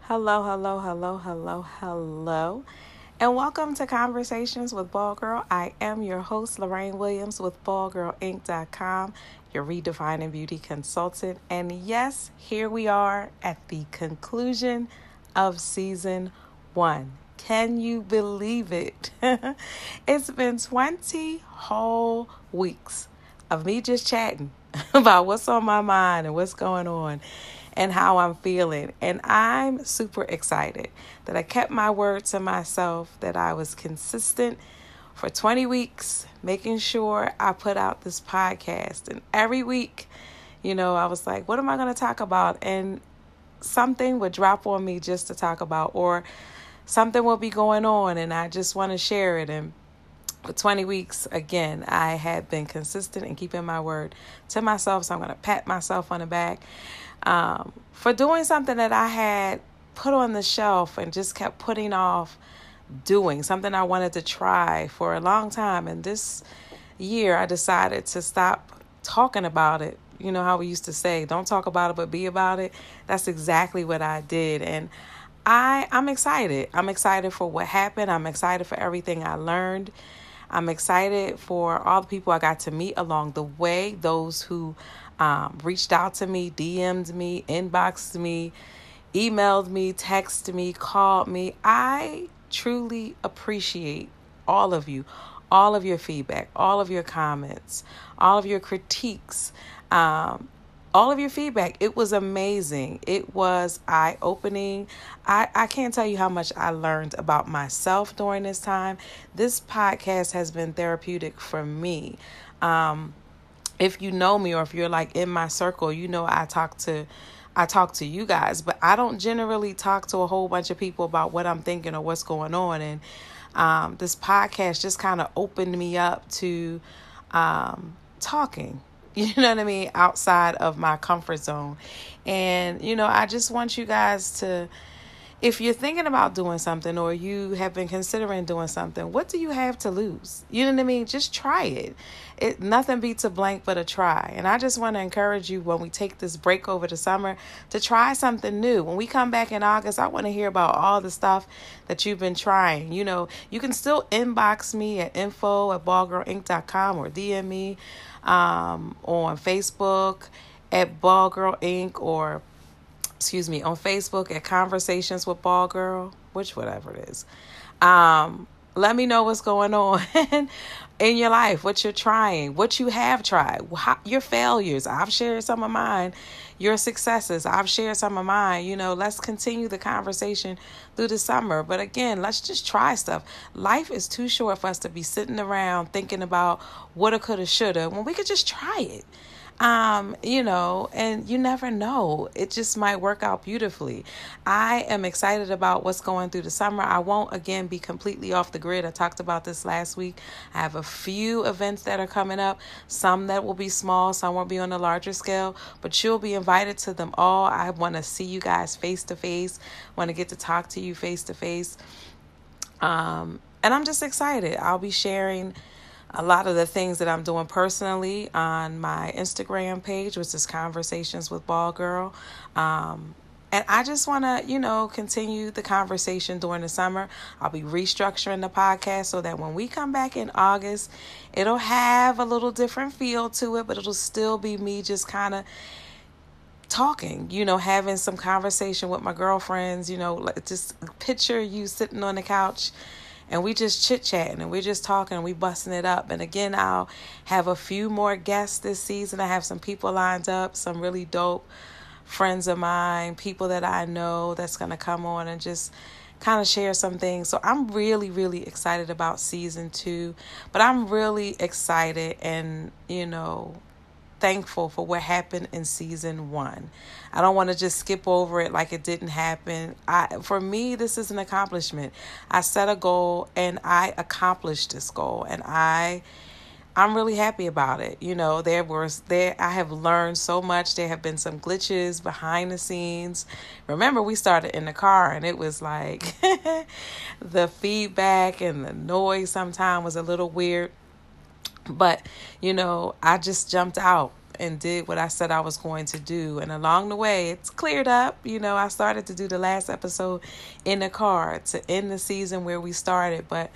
Hello, hello, hello, hello, hello. And welcome to Conversations with Ball Girl. I am your host, Lorraine Williams with BallGirlInc.com, your redefining beauty consultant. And yes, here we are at the conclusion of season one. Can you believe it? it's been 20 whole weeks of me just chatting about what's on my mind and what's going on and how I'm feeling. And I'm super excited that I kept my word to myself, that I was consistent for 20 weeks, making sure I put out this podcast. And every week, you know, I was like, what am I going to talk about? And something would drop on me just to talk about, or something will be going on, and I just want to share it. And for 20 weeks, again, I had been consistent in keeping my word to myself. So I'm going to pat myself on the back um, for doing something that I had put on the shelf and just kept putting off doing, something I wanted to try for a long time. And this year, I decided to stop talking about it. You know how we used to say, don't talk about it, but be about it. That's exactly what I did. And I, I'm excited. I'm excited for what happened. I'm excited for everything I learned. I'm excited for all the people I got to meet along the way, those who um, reached out to me, DM'd me, inboxed me, emailed me, texted me, called me. I truly appreciate all of you, all of your feedback, all of your comments, all of your critiques. Um, all of your feedback. It was amazing. It was eye opening. I, I can't tell you how much I learned about myself during this time. This podcast has been therapeutic for me. Um, if you know me or if you're like in my circle, you know I talk to I talk to you guys, but I don't generally talk to a whole bunch of people about what I'm thinking or what's going on. And um, this podcast just kind of opened me up to um, talking. You know what I mean? Outside of my comfort zone. And, you know, I just want you guys to if you're thinking about doing something or you have been considering doing something, what do you have to lose? You know what I mean? Just try it. It nothing beats a blank but a try. And I just want to encourage you when we take this break over the summer to try something new. When we come back in August, I want to hear about all the stuff that you've been trying. You know, you can still inbox me at info at ballgirlinc.com or DM me um, on Facebook at Ball Girl Inc. or excuse me, on Facebook at Conversations with Ball Girl, which whatever it is. Um, let me know what's going on in your life, what you're trying, what you have tried, how, your failures. I've shared some of mine, your successes. I've shared some of mine. You know, let's continue the conversation through the summer. But again, let's just try stuff. Life is too short for us to be sitting around thinking about what have coulda, shoulda when we could just try it. Um, you know, and you never know. It just might work out beautifully. I am excited about what's going through the summer. I won't again be completely off the grid. I talked about this last week. I have a few events that are coming up, some that will be small, some will be on a larger scale, but you'll be invited to them all. I want to see you guys face to face, want to get to talk to you face to face. Um, and I'm just excited. I'll be sharing a lot of the things that I'm doing personally on my Instagram page, which is Conversations with Ball Girl. Um, and I just want to, you know, continue the conversation during the summer. I'll be restructuring the podcast so that when we come back in August, it'll have a little different feel to it, but it'll still be me just kind of talking, you know, having some conversation with my girlfriends, you know, like just picture you sitting on the couch and we just chit chatting and we're just talking and we busting it up. And again, I'll have a few more guests this season. I have some people lined up, some really dope friends of mine, people that I know that's gonna come on and just kind of share some things. So I'm really, really excited about season two. But I'm really excited and, you know, thankful for what happened in season one. I don't want to just skip over it like it didn't happen. I for me this is an accomplishment. I set a goal and I accomplished this goal and I I'm really happy about it. You know, there was there I have learned so much. There have been some glitches behind the scenes. Remember we started in the car and it was like the feedback and the noise sometimes was a little weird But, you know, I just jumped out and did what I said I was going to do. And along the way, it's cleared up. You know, I started to do the last episode in the car to end the season where we started, but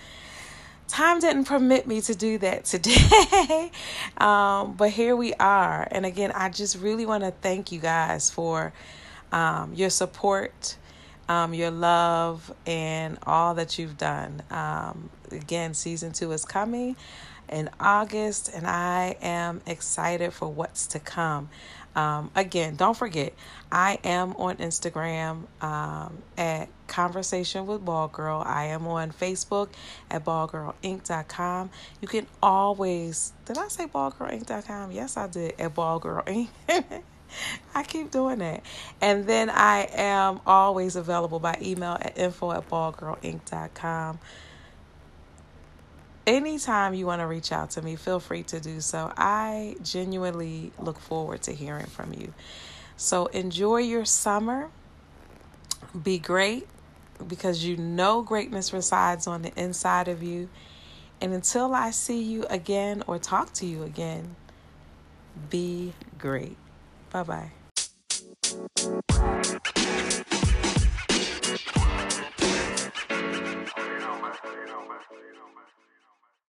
time didn't permit me to do that today. um, but here we are. And again, I just really want to thank you guys for um, your support. Um, your love and all that you've done. Um, again, season two is coming in August, and I am excited for what's to come. Um, again, don't forget, I am on Instagram um, at Conversation with Ball Girl. I am on Facebook at ballgirlinc.com. You can always, did I say ballgirlinc.com? Yes, I did, at ballgirlinc. I keep doing that. And then I am always available by email at info at ballgirlinc.com anytime you want to reach out to me, feel free to do so. I genuinely look forward to hearing from you. So enjoy your summer. Be great because you know greatness resides on the inside of you. And until I see you again or talk to you again, be great. Bye bye.